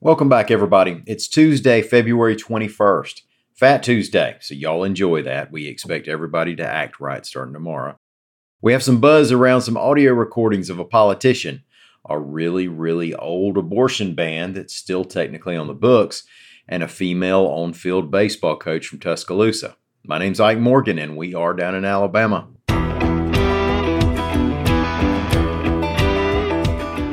Welcome back, everybody. It's Tuesday, February 21st, Fat Tuesday. So, y'all enjoy that. We expect everybody to act right starting tomorrow. We have some buzz around some audio recordings of a politician, a really, really old abortion ban that's still technically on the books, and a female on field baseball coach from Tuscaloosa. My name's Ike Morgan, and we are down in Alabama.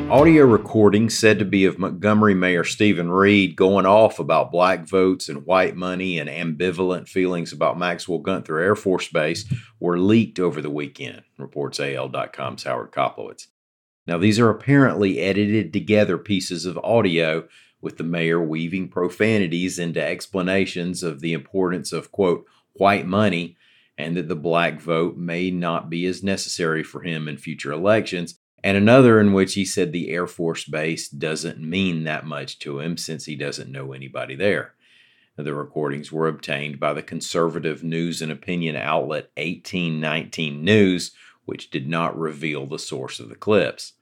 Audio recording said to be of Montgomery Mayor Steven Reed going off about black votes and white money and ambivalent feelings about Maxwell Gunter Air Force Base were leaked over the weekend, reports AL.com's Howard Koplowitz. Now, these are apparently edited together pieces of audio with the mayor weaving profanities into explanations of the importance of, quote, white money and that the black vote may not be as necessary for him in future elections and another in which he said the Air Force Base doesn't mean that much to him since he doesn't know anybody there. The recordings were obtained by the conservative news and opinion outlet 1819 News, which did not reveal the source of the clips.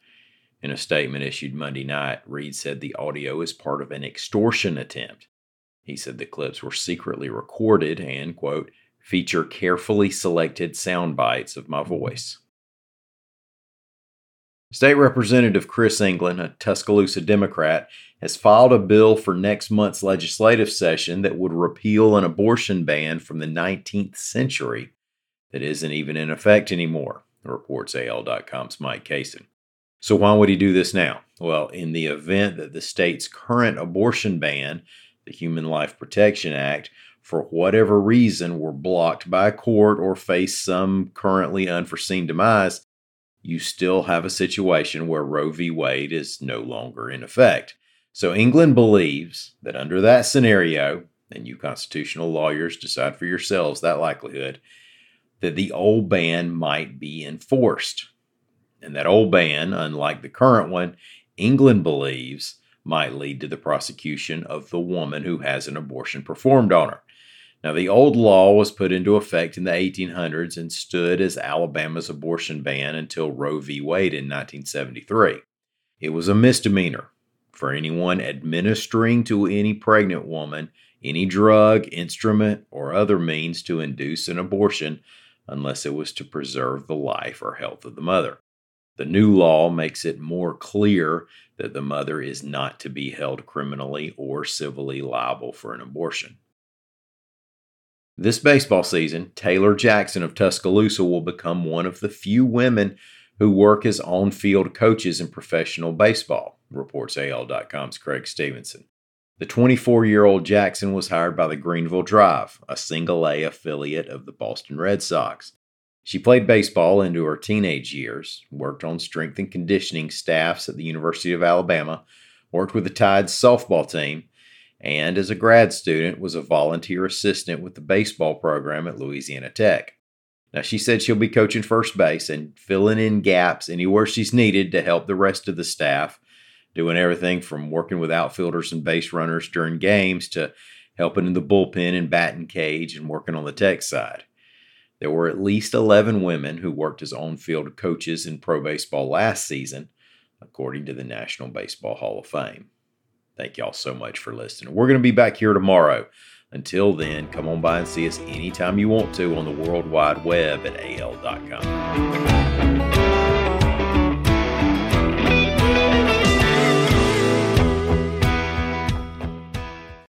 In a statement issued Monday night, Reed said the audio is part of an extortion attempt. He said the clips were secretly recorded and, quote, feature carefully selected sound bites of my voice. State Representative Chris England, a Tuscaloosa Democrat, has filed a bill for next month's legislative session that would repeal an abortion ban from the 19th century that isn't even in effect anymore, reports AL.com's Mike Cason. So, why would he do this now? Well, in the event that the state's current abortion ban, the Human Life Protection Act, for whatever reason were blocked by court or face some currently unforeseen demise, you still have a situation where Roe v. Wade is no longer in effect. So England believes that under that scenario, and you constitutional lawyers decide for yourselves that likelihood, that the old ban might be enforced. And that old ban, unlike the current one, England believes might lead to the prosecution of the woman who has an abortion performed on her. Now, the old law was put into effect in the 1800s and stood as Alabama's abortion ban until Roe v. Wade in 1973. It was a misdemeanor for anyone administering to any pregnant woman any drug, instrument, or other means to induce an abortion unless it was to preserve the life or health of the mother. The new law makes it more clear that the mother is not to be held criminally or civilly liable for an abortion. This baseball season, Taylor Jackson of Tuscaloosa will become one of the few women who work as on field coaches in professional baseball, reports AL.com's Creg Stephenson. The 24 year old Jackson was hired by the Greenville Drive, a single A affiliate of the Boston Red Sox. She played baseball into her teenage years, worked on strength and conditioning staffs at the University of Alabama, worked with the Tide's softball team, and as a grad student was a volunteer assistant with the baseball program at Louisiana Tech. Now, she said she'll be coaching first base and filling in gaps anywhere she's needed to help the rest of the staff, doing everything from working with outfielders and base runners during games to helping in the bullpen and batting cage and working on the tech side. There were at least 11 women who worked as on field coaches in pro baseball last season, according to the National Baseball Hall of Fame. Thank y'all so much for listening. We're going to be back here tomorrow. Until then, come on by and see us anytime you want to on the World Wide Web at al.com.